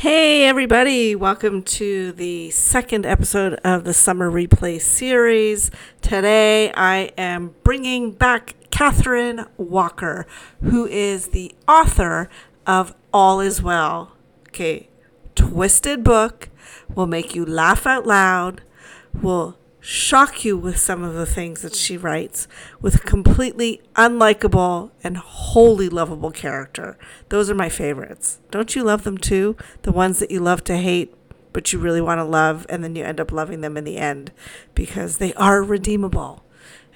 Hey, everybody, welcome to the second episode of the Summer Replay series. Today I am bringing back Katherine Walker, who is the author of All Is Well. Okay, twisted book, will make you laugh out loud, will shock you with some of the things that she writes with a completely unlikable and wholly lovable character. Those are my favorites. Don't you love them too? The ones that you love to hate, but you really want to love, and then you end up loving them in the end because they are redeemable.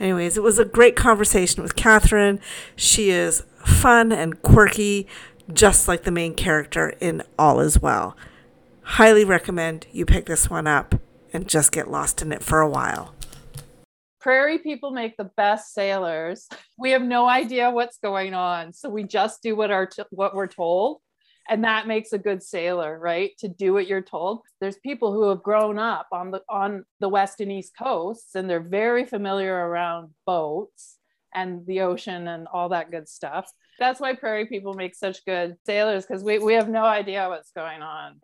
Anyways, it was a great conversation with Catherine. She is fun and quirky, just like the main character in All Is Well. Highly recommend you pick this one up and just get lost in it for a while. Prairie people make the best sailors. We have no idea what's going on, so we just do what our t- what we're told, and that makes a good sailor, right? To do what you're told. There's people who have grown up on the on the west and east coasts, and they're very familiar around boats and the ocean and all that good stuff. That's why prairie people make such good sailors because we, we have no idea what's going on.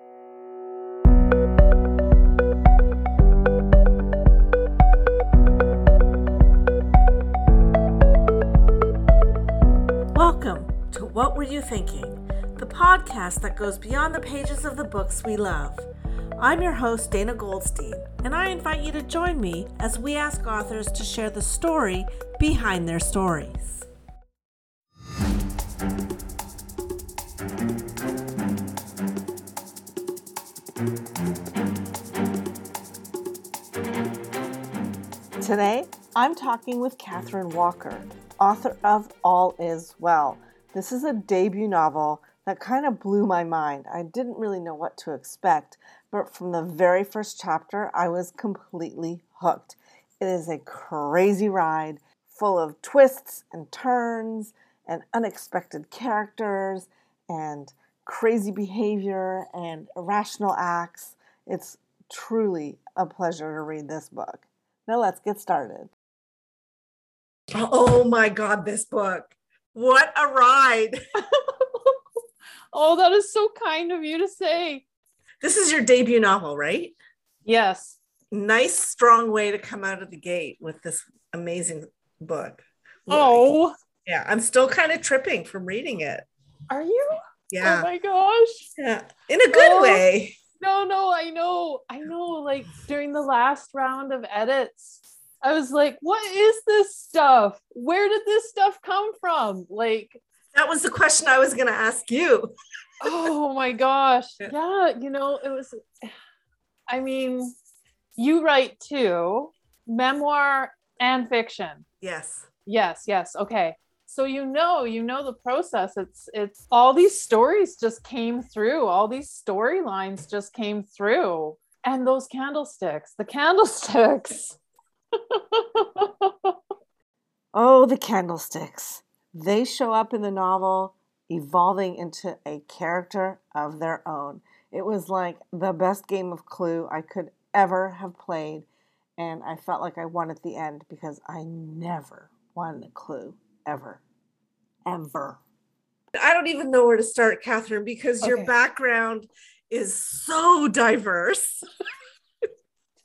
What Were You Thinking, the podcast that goes beyond the pages of the books we love. I'm your host, Dana Goldstein, and I invite you to join me as we ask authors to share the story behind their stories. Today, I'm talking with Katherine Walker, author of All Is Well. This is a debut novel that kind of blew my mind. I didn't really know what to expect, but from the very first chapter, I was completely hooked. It is a crazy ride full of twists and turns and unexpected characters and crazy behavior and irrational acts. It's truly a pleasure to read this book. Now let's get started. Oh my God, this book. What a ride. oh, that is so kind of you to say. This is your debut novel, right? Yes. Nice, strong way to come out of the gate with this amazing book. Oh. Yeah, I'm still kind of tripping from reading it. Are you? Oh yeah. Oh my gosh. Yeah, in a good Oh. way. No, no, I know. I know. Like during the last round of edits, I was like, what is this stuff? Where did this stuff come from? Like, That was the question I was going to ask you. oh my gosh. Yeah. You know, it was, I mean, you write too, memoir and fiction. Yes. Yes, yes. Okay. So you know, you know the process. It's it's all these stories just came through. All these storylines just came through. And those candlesticks, the candlesticks. Oh, the candlesticks. They show up in the novel, evolving into a character of their own. It was like the best game of Clue I could ever have played, and I felt like I won at the end because I never won a Clue, ever. Ever. I don't even know where to start, Catherine, because your background is so diverse.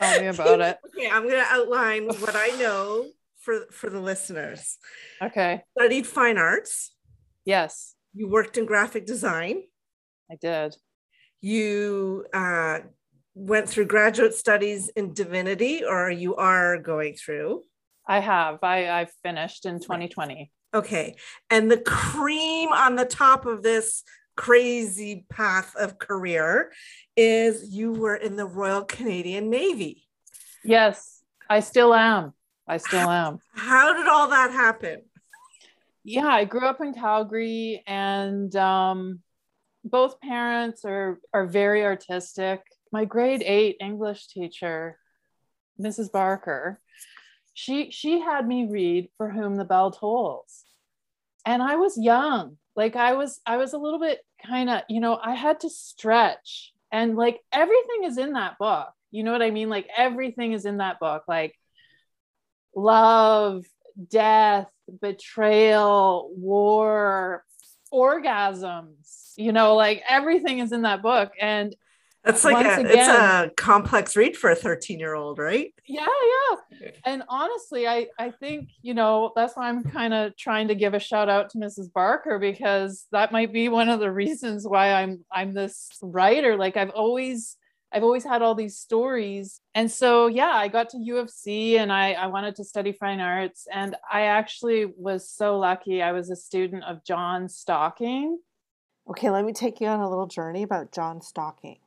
Tell me about it. Okay, I'm going to outline what I know for, for the listeners. Okay. Studied fine arts. Yes, You worked in graphic design. I did. You uh, went through graduate studies in divinity, or you are going through. I have. I I finished in 2020. Okay. And the cream on the top of this crazy path of career is you were in the Royal Canadian Navy. Yes, I still am. I still am. How did all that happen? yeah i grew up in calgary and um, both parents are are very artistic my grade eight english teacher mrs barker she she had me read for whom the bell tolls and i was young like i was i was a little bit kind of you know i had to stretch and like everything is in that book. You know what i mean? Like everything is in that book. Like love death betrayal war orgasms you know like everything is in that book. And That's like a, it's a complex read for a 13 year old, right? yeah yeah. And honestly i i think you know that's why i'm kind of trying to give a shout out to mrs barker because that might be one of the reasons why i'm i'm this writer. Like i've always i've always had all these stories. And so yeah i got to U of C and i i wanted to study fine arts. And i actually was so lucky. I was a student of john stocking. Okay, let me take you on a little journey about John Stocking.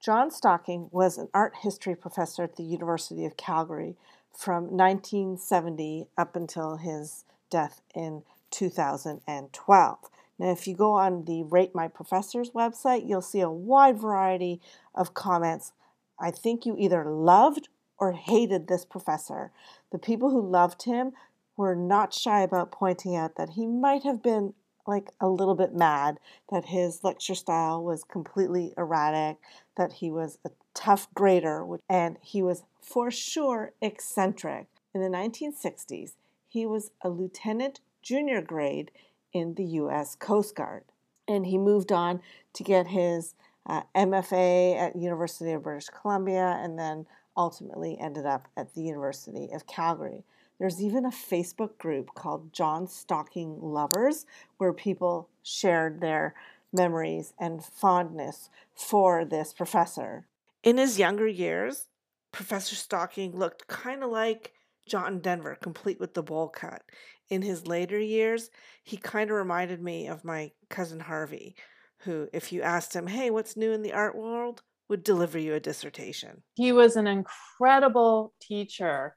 John Stocking was an art history professor at the University of Calgary from 1970 up until his death in 2012. Now, if you go on the Rate My Professors website, you'll see a wide variety of comments. I think you either loved or hated this professor. The people who loved him were not shy about pointing out that he might have been like a little bit mad, that his lecture style was completely erratic, that he was a tough grader, and he was for sure eccentric. In the 1960s, he was a lieutenant junior grade in the U.S. Coast Guard, and he moved on to get his uh, MFA at University of British Columbia, and then ultimately ended up at the University of Calgary. There's even a Facebook group called John Stocking Lovers where people shared their memories and fondness for this professor. In his younger years, Professor Stocking looked kind of like John Denver, complete with the bowl cut. In his later years, he kind of reminded me of my cousin Harvey, who, if you asked him, hey, what's new in the art world, would deliver you a dissertation. he was an incredible teacher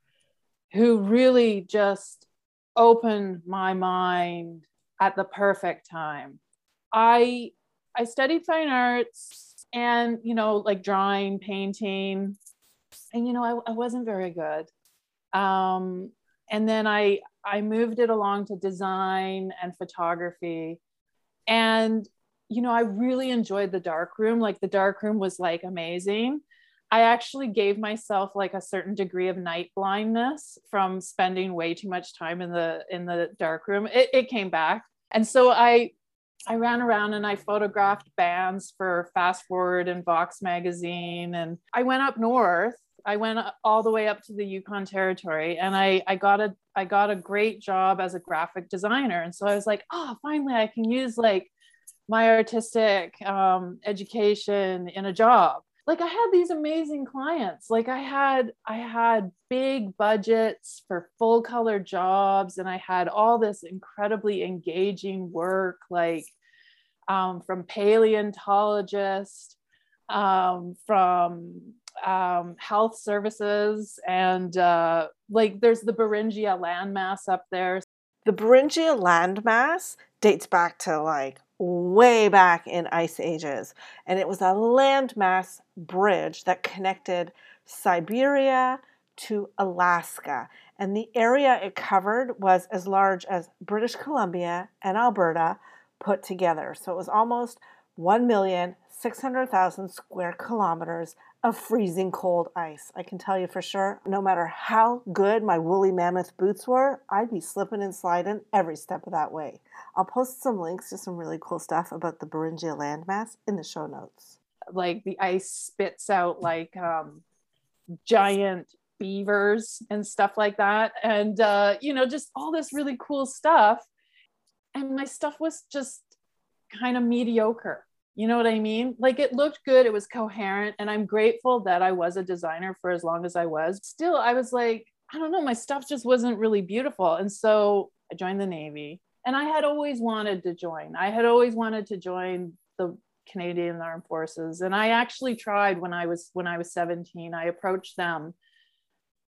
who really just opened my mind at the perfect time. I I studied fine arts and you know like drawing, painting, and you know I, I wasn't very good. Um, and then I I moved it along to design and photography, and you know I really enjoyed the dark room. Like the dark room was like amazing. I actually gave myself like a certain degree of night blindness from spending way too much time in the in the dark room. It, it came back, and so I I ran around and I photographed bands for Fast Forward and Vox magazine, and I went up north. I went all the way up to the Yukon Territory, and I I got a I got a great job as a graphic designer, and so I was like, oh, finally I can use like my artistic um, education in a job like i had these amazing clients. Like i had i had big budgets for full color jobs and i had all this incredibly engaging work like um, from paleontologists um, from um, health services and uh, like there's the beringia landmass up there. The Beringia landmass dates back to like way back in ice ages, and it was a landmass bridge that connected Siberia to Alaska. And the area it covered was as large as British Columbia and Alberta put together. So it was almost 1,600,000 square kilometers of freezing cold ice. I can tell you for sure, no matter how good my woolly mammoth boots were, I'd be slipping and sliding every step of that way. I'll post some links to some really cool stuff about the Beringia landmass in the show notes. like the ice spits out like um, giant beavers and stuff like that and uh, you know just all this really cool stuff and my stuff was just kind of mediocre you know what i mean like it looked good it was coherent and i'm grateful that i was a designer for as long as i was still i was like i don't know my stuff just wasn't really beautiful and so i joined the navy and i had always wanted to join i had always wanted to join the Canadian Armed Forces. And I actually tried when I was when I was 17. I approached them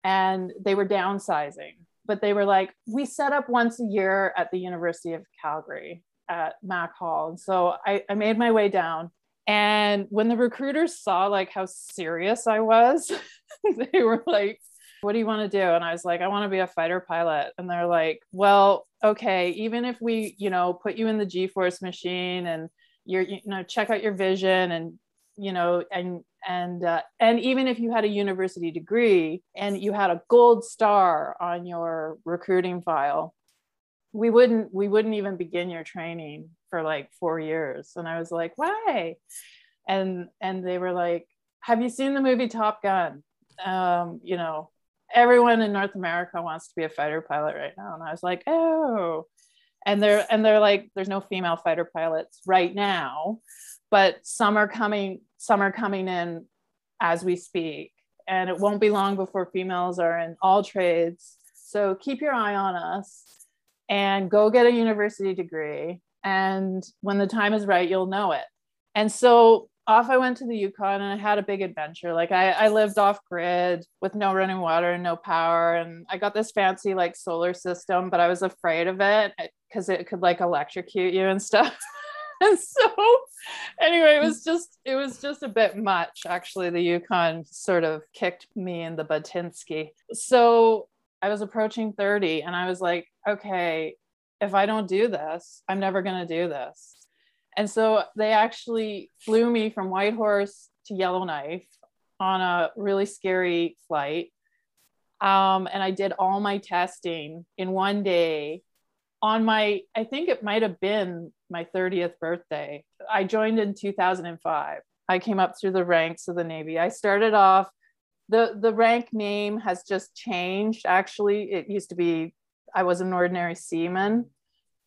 and they were downsizing, but they were like, we set up once a year at the University of Calgary at Mac Hall. And so I, I made my way down. And when the recruiters saw like how serious I was, they were like, what do you want to do? And I was like, I want to be a fighter pilot. And they're like, well, okay, even if we, you know, put you in the G Force machine and you're you know check out your vision and you know and and uh, and even if you had a university degree and you had a gold star on your recruiting file we wouldn't we wouldn't even begin your training for like four years. And I was like, why? And and they were like, have you seen the movie Top Gun? Um, you know, everyone in North America wants to be a fighter pilot right now. And I was like, oh. And they're and they're like, there's no female fighter pilots right now, but some are coming, some are coming in as we speak. And it won't be long before females are in all trades. So keep your eye on us and go get a university degree. And when the time is right, you'll know it. And so off I went to the Yukon and I had a big adventure. Like I, I lived off grid with no running water and no power. And I got this fancy like solar system, but I was afraid of it eh, because it could like electrocute you and stuff. and so anyway, it was just it was just a bit much. Actually, the Yukon sort of kicked me in the Batinsky. So I was approaching 30 and I was like, okay, if I don't do this, I'm never gonna do this. And so they actually flew me from Whitehorse to Yellowknife on a really scary flight. Um, and I did all my testing in one day on my, I think it might have been my 30th birthday. I joined in 2005. I came up through the ranks of the Navy. I started off, the, the rank name has just changed. Actually, it used to be, I was an ordinary seaman,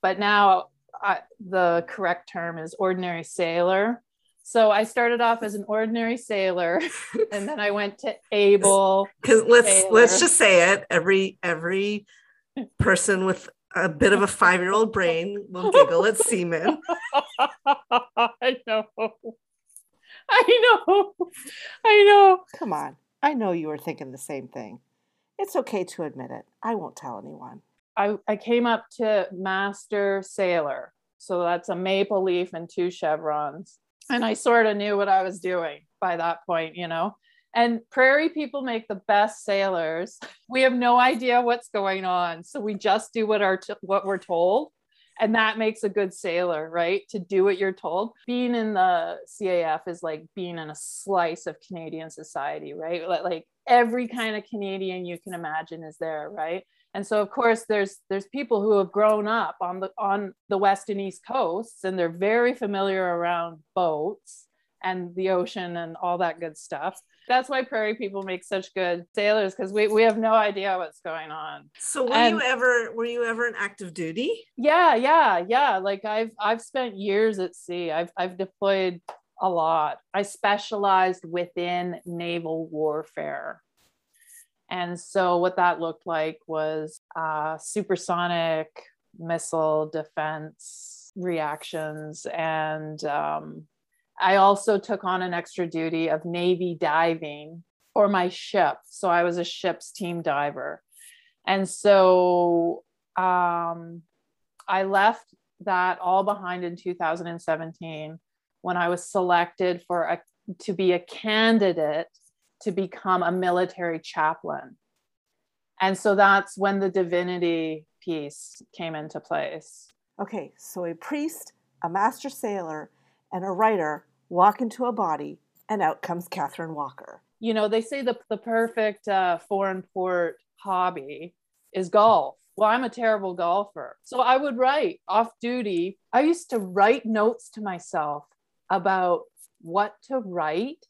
but now I, the correct term is ordinary sailor. So I started off as an ordinary sailor, and then I went to able. Because let's sailor. let's just say it. Every every person with a bit of a five year old brain will giggle at seaman. I know. I know. I know. Come on. I know you were thinking the same thing. It's okay to admit it. I won't tell anyone. I, I came up to master sailor. So that's a maple leaf and two chevrons. And I sort of knew what I was doing by that point, you know. And prairie people make the best sailors. We have no idea what's going on, so we just do what our t- what we're told, and that makes a good sailor, right? To do what you're told. Being in the CAF is like being in a slice of Canadian society, right? Like every kind of Canadian you can imagine is there, right? And so of course there's there's people who have grown up on the on the west and east coasts and they're very familiar around boats and the ocean and all that good stuff. That's why prairie people make such good sailors because we, we have no idea what's going on. So were and, you ever were you ever in active duty? Yeah yeah yeah. Like i've i've spent years at sea. I've i've deployed a lot. I specialized within naval warfare and so, what that looked like was uh, supersonic missile defense reactions. And um, I also took on an extra duty of Navy diving for my ship. So, I was a ship's team diver. And so, um, I left that all behind in 2017 when I was selected for a, to be a candidate to become a military chaplain. And so that's when the divinity piece came into place. Okay, so a priest, a master sailor, and a writer walk into a body, and out comes Catherine Walker. You know, they say the, the perfect uh, foreign port hobby is golf. Well, I'm a terrible golfer. So I would write off duty. I used to write notes to myself about what to write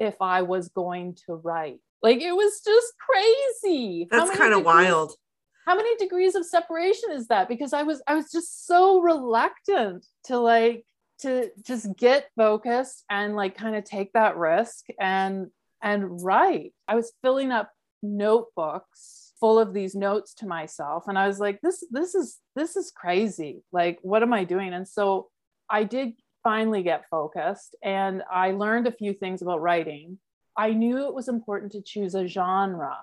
if I was going to write. Like it was just crazy. That's kind of wild. How many degrees of separation is that? Because I was I was just so reluctant to like to just get focused and like kind of take that risk and and write. I was filling up notebooks full of these notes to myself and I was like this this is this is crazy. Like what am I doing? And so I did finally get focused and I learned a few things about writing. I knew it was important to choose a genre.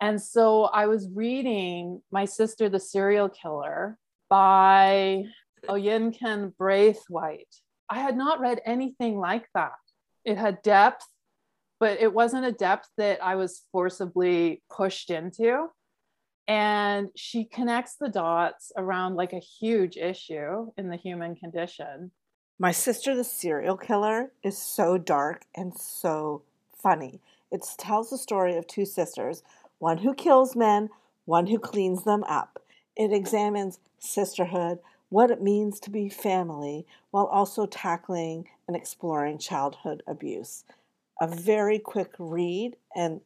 And so I was reading My Sister the Serial Killer by Oyinkan Braithwaite. I had not read anything like that. It had depth, but it wasn't a depth that I was forcibly pushed into. And she connects the dots around like a huge issue in the human condition my Sister the Serial Killer is so dark and so funny. It tells the story of two sisters, one who kills men, one who cleans them up. It examines sisterhood, what it means to be family while also tackling and exploring childhood abuse. A very quick read, and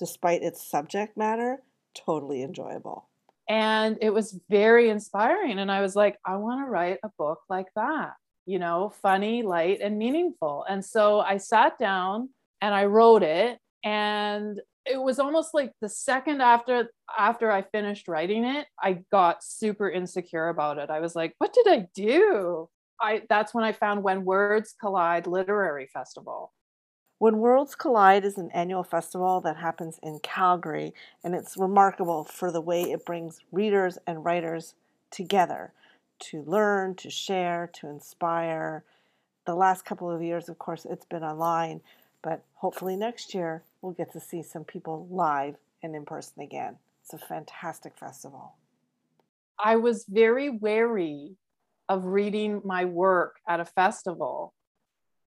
despite its subject matter, totally enjoyable. And it was very inspiring. And I was like, I want to write a book like that, you know, funny, light, and meaningful. And so I sat down and I wrote it. And it was almost like the second after after I finished writing it, I got super insecure about it. I was like, what did I do? I that's when I found When Words Collide Literary Festival. When Words Collide is an annual festival that happens in Calgary, and it's remarkable for the way it brings readers and writers together to learn, to share, to inspire. The last couple of years, of course, it's been online, but hopefully next year we'll get to see some people live and in person again. It's a fantastic festival. I was very wary of reading my work at a festival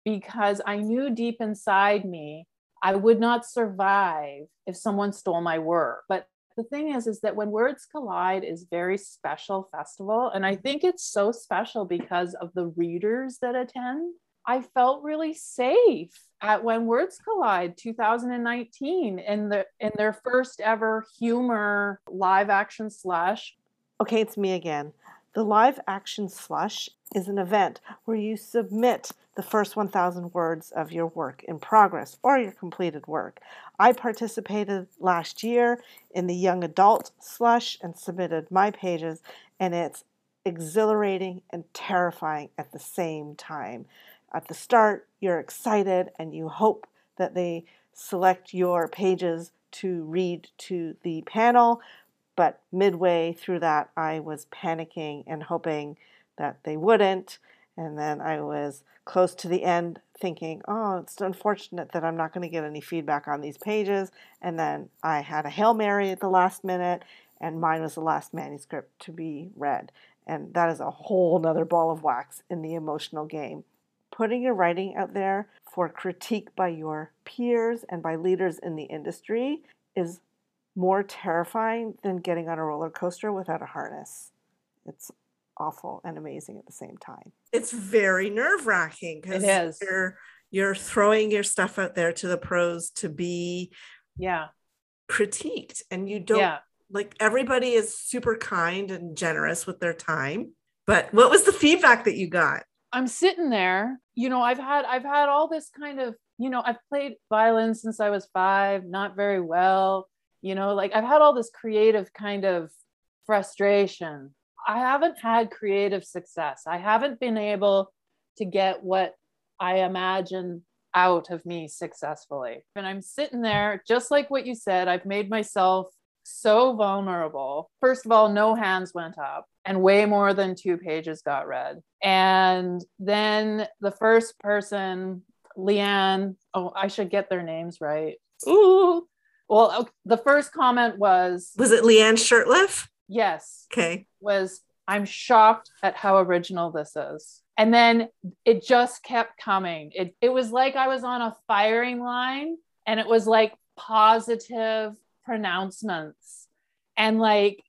because I knew deep inside me I would not survive if someone stole my work. But the thing is is that when words collide is very special festival and I think it's so special because of the readers that attend. I felt really safe at When Words Collide 2019 in the in their first ever humor live action slush Okay, it's me again. The live action slush is an event where you submit the first 1,000 words of your work in progress or your completed work. I participated last year in the young adult slush and submitted my pages, and it's exhilarating and terrifying at the same time. At the start, you're excited and you hope that they select your pages to read to the panel. But midway through that, I was panicking and hoping that they wouldn't. And then I was close to the end thinking, oh, it's unfortunate that I'm not going to get any feedback on these pages. And then I had a Hail Mary at the last minute, and mine was the last manuscript to be read. And that is a whole nother ball of wax in the emotional game putting your writing out there for critique by your peers and by leaders in the industry is more terrifying than getting on a roller coaster without a harness. It's awful and amazing at the same time. It's very nerve wracking because you're you're throwing your stuff out there to the pros to be yeah critiqued and you don't yeah. like everybody is super kind and generous with their time. But what was the feedback that you got? I'm sitting there, you know, I've had I've had all this kind of, you know, I've played violin since I was 5, not very well, you know, like I've had all this creative kind of frustration. I haven't had creative success. I haven't been able to get what I imagine out of me successfully. And I'm sitting there, just like what you said, I've made myself so vulnerable. First of all, no hands went up and way more than two pages got read. And then the first person, Leanne, oh, I should get their names right. Ooh. Well, okay, the first comment was Was it Leanne Shirtliffe? Yes. Okay. Was I'm shocked at how original this is. And then it just kept coming. It, it was like I was on a firing line and it was like positive pronouncements. And like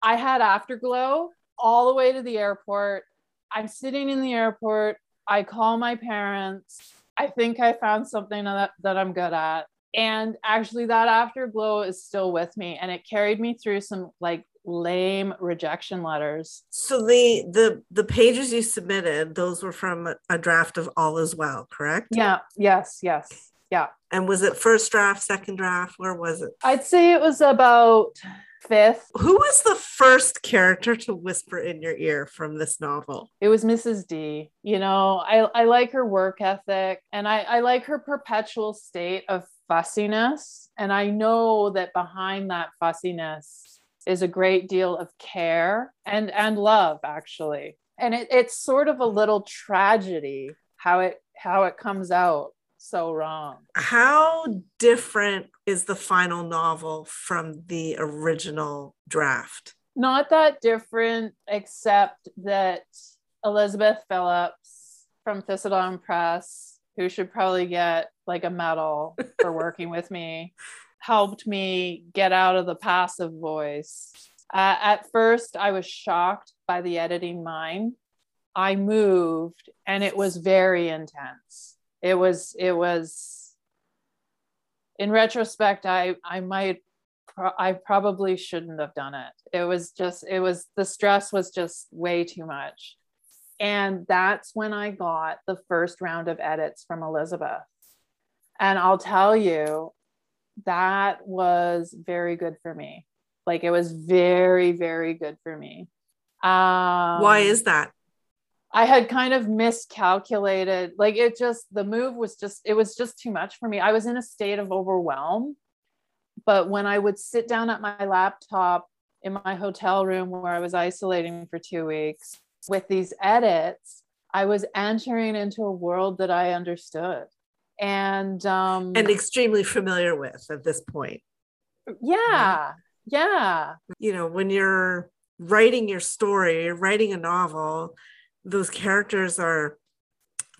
I had afterglow all the way to the airport. I'm sitting in the airport. I call my parents. I think I found something that, that I'm good at. And actually, that afterglow is still with me. And it carried me through some like lame rejection letters. So the the the pages you submitted, those were from a draft of All Is Well, correct? Yeah. Yes. Yes. Yeah. And was it first draft, second draft? Where was it? I'd say it was about fifth. Who was the first character to whisper in your ear from this novel? It was Mrs. D. You know, I, I like her work ethic and I, I like her perpetual state of fussiness. And I know that behind that fussiness is a great deal of care and, and love, actually. And it, it's sort of a little tragedy how it how it comes out so wrong. How different is the final novel from the original draft? Not that different, except that Elizabeth Phillips from Thistledown Press, who should probably get like a medal for working with me, helped me get out of the passive voice. Uh, at first, I was shocked by the editing mine. I moved and it was very intense. It was, it was, in retrospect, I, I might, I probably shouldn't have done it. It was just, it was, the stress was just way too much. And that's when I got the first round of edits from Elizabeth. And I'll tell you, that was very good for me. Like it was very, very good for me. Um, Why is that? I had kind of miscalculated. Like it just, the move was just, it was just too much for me. I was in a state of overwhelm. But when I would sit down at my laptop in my hotel room where I was isolating for two weeks with these edits, I was entering into a world that I understood and um and extremely familiar with at this point. Yeah. Yeah. You know, when you're writing your story, you're writing a novel, those characters are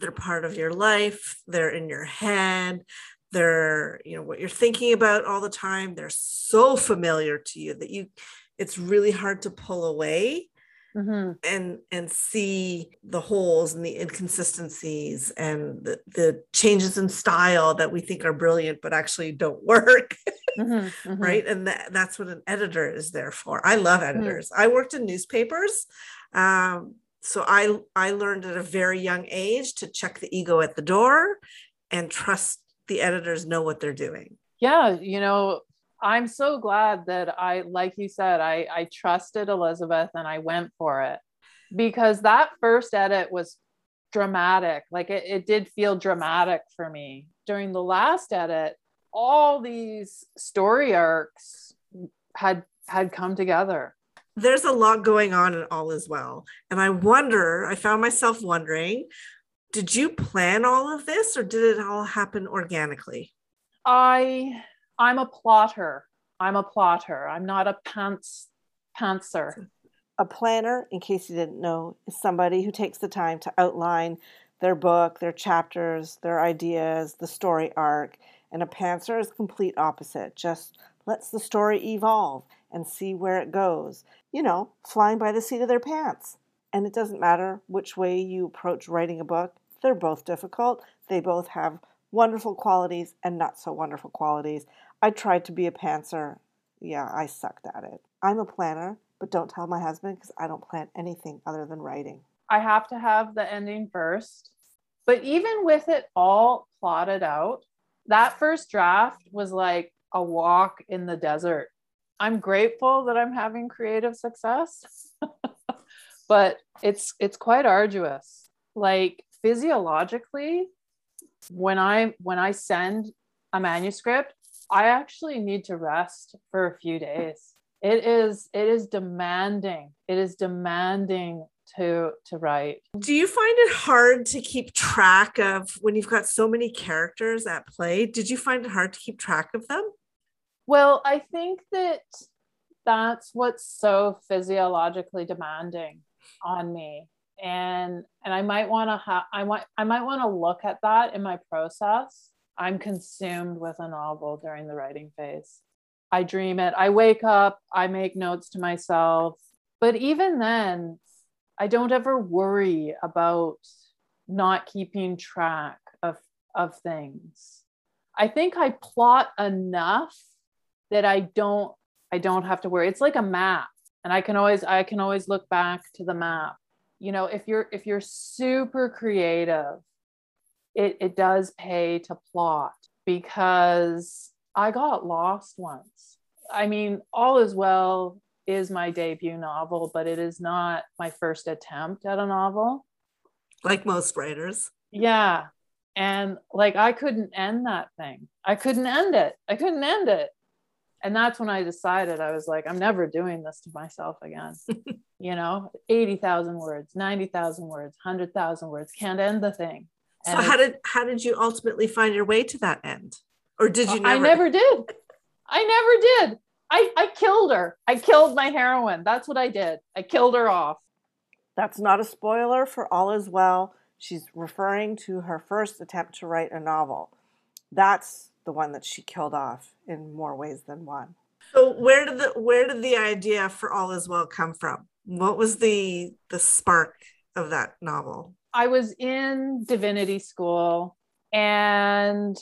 they're part of your life, they're in your head, they're, you know, what you're thinking about all the time. They're so familiar to you that you it's really hard to pull away mm-hmm. and and see the holes and the inconsistencies and the, the changes in style that we think are brilliant but actually don't work mm-hmm. Mm-hmm. right and that, that's what an editor is there for i love mm-hmm. editors i worked in newspapers um, so i i learned at a very young age to check the ego at the door and trust the editors know what they're doing yeah you know I'm so glad that I, like you said, I, I trusted Elizabeth and I went for it because that first edit was dramatic. Like it, it did feel dramatic for me. During the last edit, all these story arcs had had come together. There's a lot going on in All Is Well. And I wonder, I found myself wondering, did you plan all of this or did it all happen organically? I I'm a plotter. I'm a plotter. I'm not a pants pantser. A planner, in case you didn't know, is somebody who takes the time to outline their book, their chapters, their ideas, the story arc. And a pantser is complete opposite, just lets the story evolve and see where it goes. You know, flying by the seat of their pants. And it doesn't matter which way you approach writing a book, they're both difficult. They both have wonderful qualities and not so wonderful qualities. I tried to be a pantser. Yeah, I sucked at it. I'm a planner, but don't tell my husband because I don't plan anything other than writing. I have to have the ending first. But even with it all plotted out, that first draft was like a walk in the desert. I'm grateful that I'm having creative success, but it's it's quite arduous. Like physiologically, when I when I send a manuscript, I actually need to rest for a few days. It is it is demanding. It is demanding to to write. Do you find it hard to keep track of when you've got so many characters at play? Did you find it hard to keep track of them? Well, I think that that's what's so physiologically demanding on me and and i might want to have i might i might want to look at that in my process. I'm consumed with a novel during the writing phase. I dream it. I wake up. I make notes to myself. But even then i don't ever worry about not keeping track of of things. I think i plot enough that i don't i don't have to worry. It's like a map and i can always i can always look back to the map you know if you're if you're super creative it, it does pay to plot because i got lost once. I mean all is well is my debut novel but it is not my first attempt at a novel. Like most writers. Yeah. And like i couldn't end that thing. I couldn't end it. I couldn't end it and that's when I decided I was like, I'm never doing this to myself again. you know, 80,000 words, 90,000 words, 100,000 words can't end the thing. And so how did how did you ultimately find your way to that end? Or did you never? I never did. I never did. I, I killed her. I killed my heroine. That's what I did. I killed her off. That's not a spoiler for All Is Well. She's referring to her first attempt to write a novel. That's the one that she killed off in more ways than one. So where did the where did the idea for All Is Well come from? What was the the spark of that novel? I was in divinity school and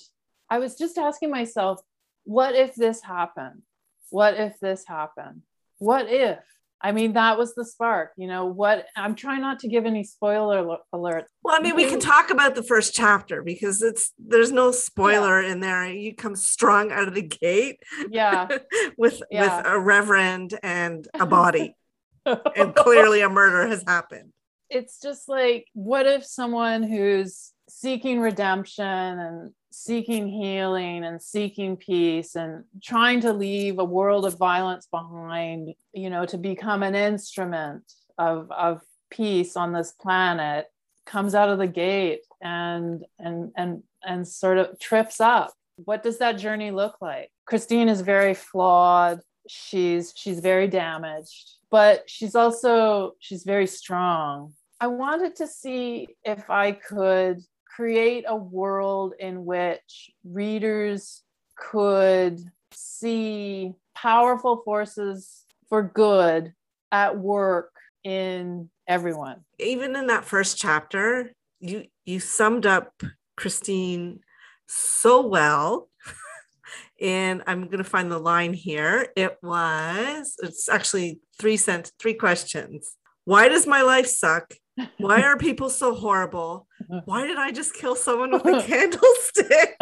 I was just asking myself, what if this happened? What if this happened? What if? I mean, that was the spark, you know. What I'm trying not to give any spoiler alert. Well, I mean, we can talk about the first chapter because it's there's no spoiler yeah. in there. You come strong out of the gate, yeah, with yeah. with a reverend and a body, and clearly a murder has happened. It's just like, what if someone who's seeking redemption and seeking healing and seeking peace and trying to leave a world of violence behind, you know, to become an instrument of, of peace on this planet comes out of the gate and and and and sort of trips up. What does that journey look like? Christine is very flawed. She's she's very damaged but she's also she's very strong. I wanted to see if i could create a world in which readers could see powerful forces for good at work in everyone. Even in that first chapter, you you summed up Christine so well. and I'm going to find the line here. It was it's actually three cent three questions. Why does my life suck? Why are people so horrible? Why did I just kill someone with a candlestick?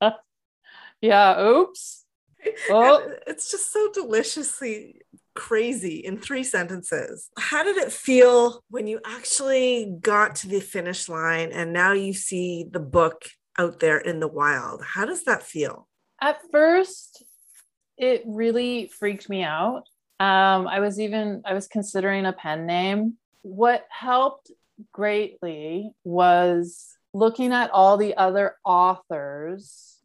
yeah, oops. Oh. It's just so deliciously crazy in three sentences. How did it feel when you actually got to the finish line and now you see the book out there in the wild? How does that feel? At first, it really freaked me out um, I was even I was considering a pen name. What helped greatly was looking at all the other authors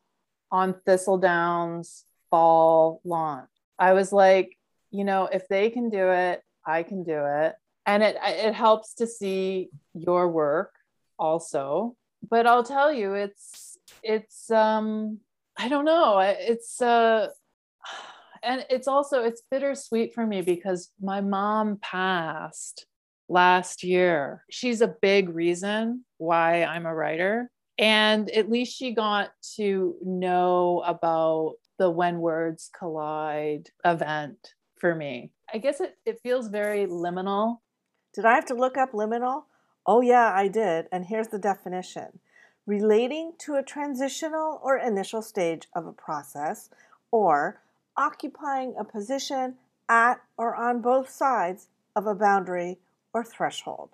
on Thistledown's fall launch. I was like, you know, if they can do it, I can do it. And it it helps to see your work also. But I'll tell you, it's it's um I don't know. It's uh and it's also it's bittersweet for me because my mom passed last year. She's a big reason why I'm a writer. And at least she got to know about the When Words Collide event for me. I guess it, it feels very liminal. Did I have to look up liminal? Oh, yeah, I did. And here's the definition relating to a transitional or initial stage of a process or occupying a position at or on both sides of a boundary or threshold.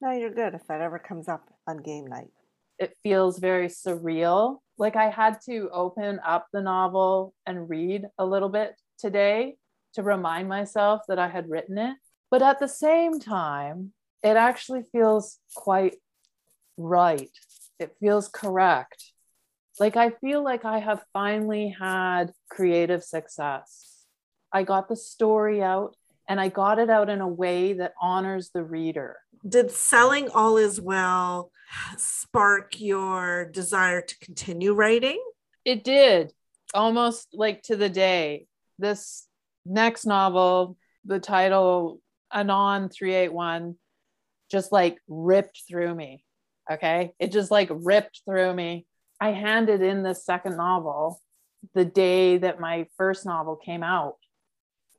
Now you're good if that ever comes up on game night. It feels very surreal. Like I had to open up the novel and read a little bit today to remind myself that I had written it. But at the same time, it actually feels quite right. It feels correct like I feel like I have finally had creative success. I got the story out and I got it out in a way that honors the reader. Did selling All Is Well spark your desire to continue writing? It did, almost like to the day. This next novel, the title Anon 381, just like ripped through me. Okay. It just like ripped through me. I handed in the second novel the day that my first novel came out.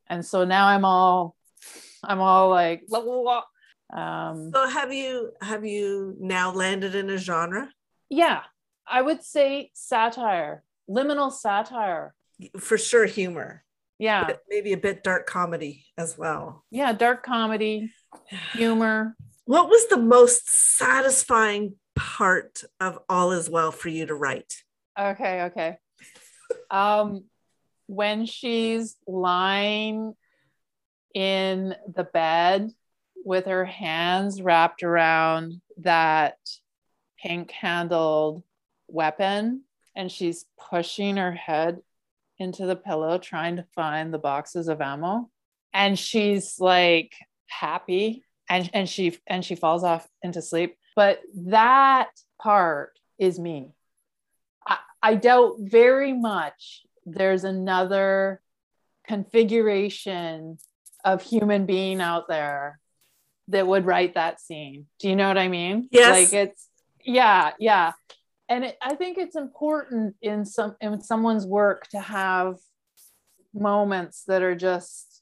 And so now I'm all I'm all like blah, blah, blah. Um, so have you have you now landed in a genre? Yeah, I would say satire, liminal satire. For sure, humor. Yeah, maybe a bit dark comedy as well. Yeah, dark comedy, humor. What was the most satisfying part of All Is Well for you to write? Okay, okay. um, when she's lying in the bed with her hands wrapped around that pink handled weapon and she's pushing her head into the pillow trying to find the boxes of ammo and she's like happy and and she and she falls off into sleep but that part is me. I, I doubt very much there's another configuration of human being out there that would write that scene. Do you know what I mean? Yes. Like it's yeah, yeah. And it, I think it's important in some in someone's work to have moments that are just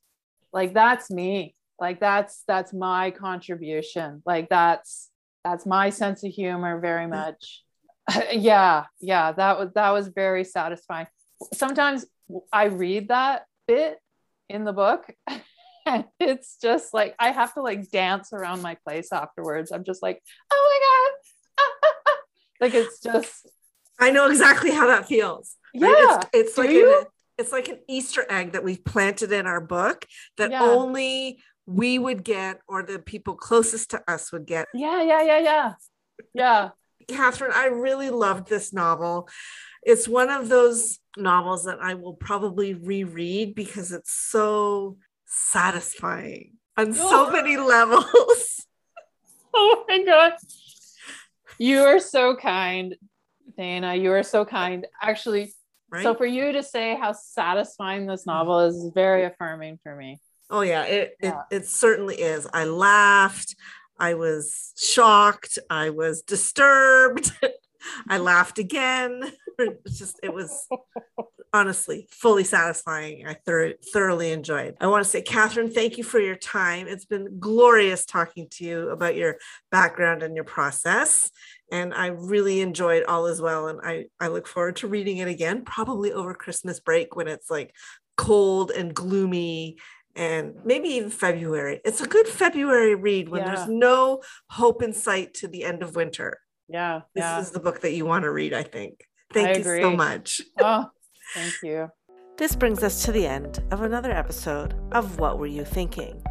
like that's me. Like that's that's my contribution. Like that's that's my sense of humor very much. yeah, yeah, that was that was very satisfying. Sometimes I read that bit in the book and it's just like I have to like dance around my place afterwards. I'm just like, oh my god, like it's just. I know exactly how that feels. Yeah, right? it's, it's like an, it's like an Easter egg that we've planted in our book that Yeah. only we would get, or the people closest to us would get. yeah, yeah, yeah, yeah, yeah. Catherine, I really loved this novel. It's one of those novels that I will probably reread because it's so satisfying on so Oh. many levels. Oh my god, you are so kind, Dana. You are so kind. Actually, Right? so for you to say how satisfying this novel is is very affirming for me. Oh yeah, it, Yeah. it it certainly is. I laughed. I was shocked. I was disturbed. I laughed again. It's just it was honestly fully satisfying. I thor- thoroughly enjoyed. I want to say, Catherine, thank you for your time. It's been glorious talking to you about your background and your process. And I really enjoyed All Is Well. And I, I look forward to reading it again, probably over Christmas break when it's like cold and gloomy and maybe even February. It's a good February read when Yeah. there's no hope in sight to the end of winter. Yeah, This yeah. is the book that you want to read, I think. Thank I you so much. oh, thank you. This brings us to the end of another episode of What Were You Thinking?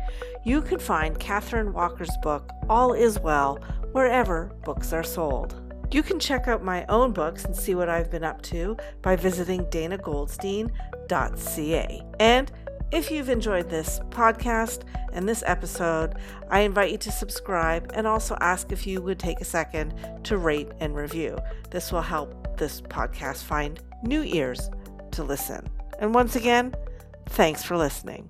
You can find Catherine Walker's book, All Is Well, wherever books are sold. You can check out my own books and see what I've been up to by visiting danagoldstein.ca. And if you've enjoyed this podcast and this episode, I invite you to subscribe and also ask if you would take a second to rate and review. This will help this podcast find new ears to listen. And once again, thanks for listening.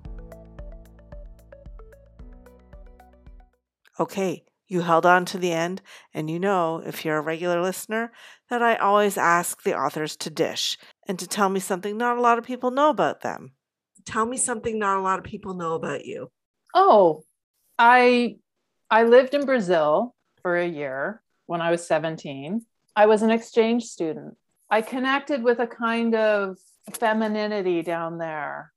Okay, you held on to the end, and you know, if you're a regular listener, that I always ask the authors to dish and to tell me something not a lot of people know about them. Tell me something not a lot of people know about you. Oh, I I lived in Brazil for a year when I was 17. I was an exchange student. I connected with a kind of femininity down there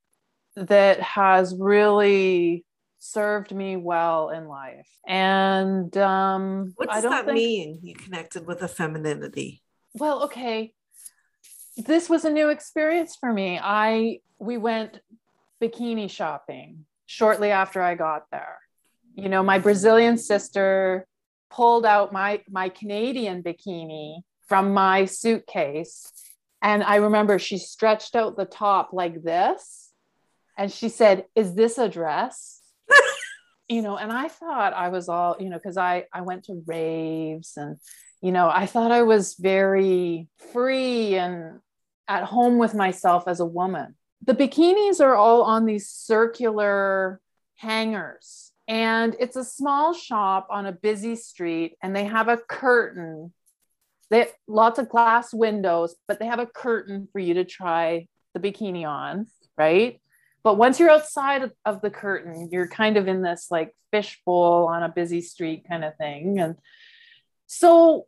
that has really served me well in life. And um What I does don't that think mean? You connected with a femininity. well okay this was a new experience for me i we went bikini shopping shortly after i got there. You know my brazilian sister pulled out my my canadian bikini from my suitcase. And i remember she stretched out the top like this. And she said is this a dress? You know and i thought i was all you know because i i went to raves and you know i thought i was very free and at home with myself as a woman the bikinis are all on these circular hangers and it's a small shop on a busy street and they have a curtain. They have lots of glass windows but they have a curtain for you to try the bikini on right? But once you're outside of, the curtain you're kind of in this like fishbowl on a busy street kind of thing and so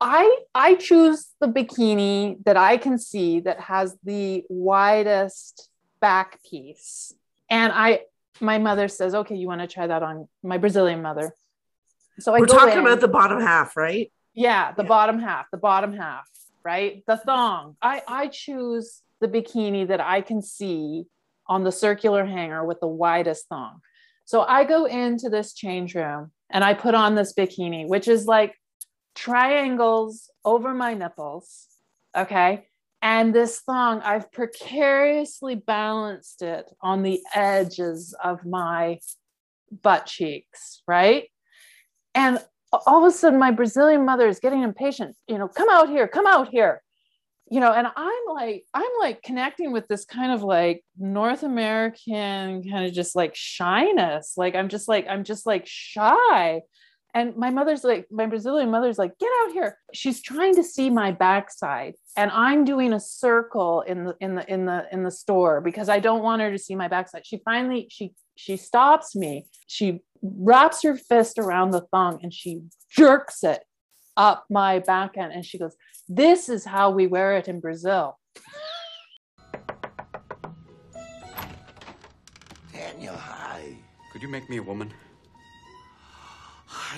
i i choose the bikini that i can see that has the widest back piece and i my mother says okay you want to try that on my brazilian mother so i We're talking in. about the bottom half, right? Yeah, the Yeah. bottom half, the bottom half, right? The thong. I I choose the bikini that I can see on the circular hanger with the widest thong. So I go into this change room and I put on this bikini, which is like triangles over my nipples. Okay. And this thong, I've precariously balanced it on the edges of my butt cheeks, right? And all of a sudden, my Brazilian mother is getting impatient. You know, come out here, come out here. you know, and I'm like, I'm like connecting with this kind of like North American kind of just like shyness. Like I'm just like, I'm just like shy. And my mother's like, my Brazilian mother's like, get out here. She's trying to see my backside. And I'm doing a circle in the in the in the in the store because I don't want her to see my backside. She finally she she stops me. She wraps her fist around the thong and she jerks it up my back end. And she goes, This is how we wear it in Brazil. Daniel, hi. Could you make me a woman?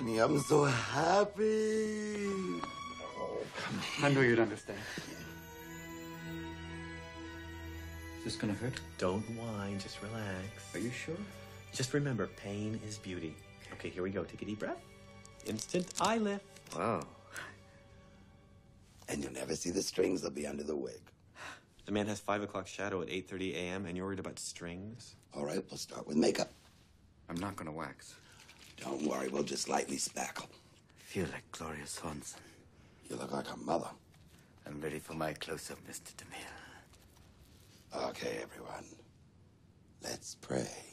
Honey, I'm so happy. Oh, come I knew you'd understand. Is this gonna hurt? Don't whine, just relax. Are you sure? Just remember, pain is beauty. Okay, here we go. Take a deep breath. Instant eye lift. Wow. And you'll never see the strings. They'll be under the wig. The man has five o'clock shadow at 8:30 a.m. and you're worried about strings. All right, we'll start with makeup. I'm not gonna wax. Don't worry, we'll just lightly spackle. feel like Gloria Swanson. You look like a mother. I'm ready for my close-up, Mr. DeMille. Okay, everyone. Let's pray.